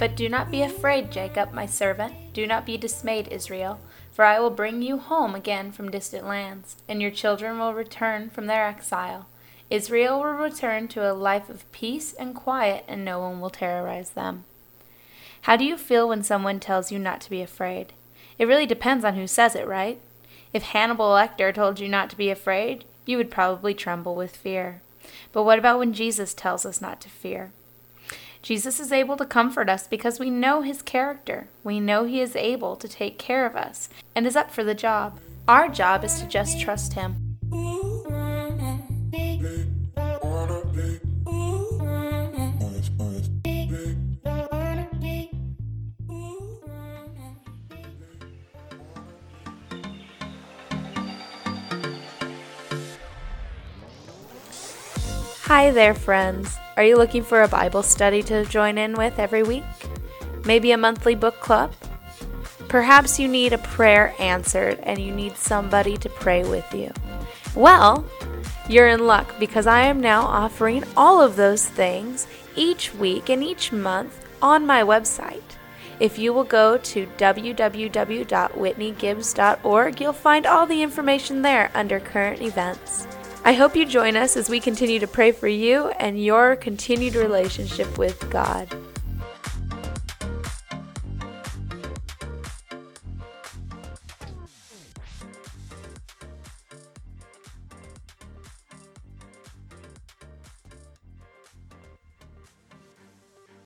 But do not be afraid, Jacob, my servant. Do not be dismayed, Israel. For I will bring you home again from distant lands, and your children will return from their exile. Israel will return to a life of peace and quiet, and no one will terrorize them. How do you feel when someone tells you not to be afraid? It really depends on who says it, right? If Hannibal Lecter told you not to be afraid, you would probably tremble with fear. But what about when Jesus tells us not to fear? Jesus is able to comfort us because we know his character. We know he is able to take care of us and is up for the job. Our job is to just trust him. Hi there, friends. Are you looking for a Bible study to join in with every week? Maybe a monthly book club? Perhaps you need a prayer answered and you need somebody to pray with you. Well, you're in luck because I am now offering all of those things each week and each month on my website. If you will go to www.whitneygibbs.org, you'll find all the information there under current events. I hope you join us as we continue to pray for you and your continued relationship with God.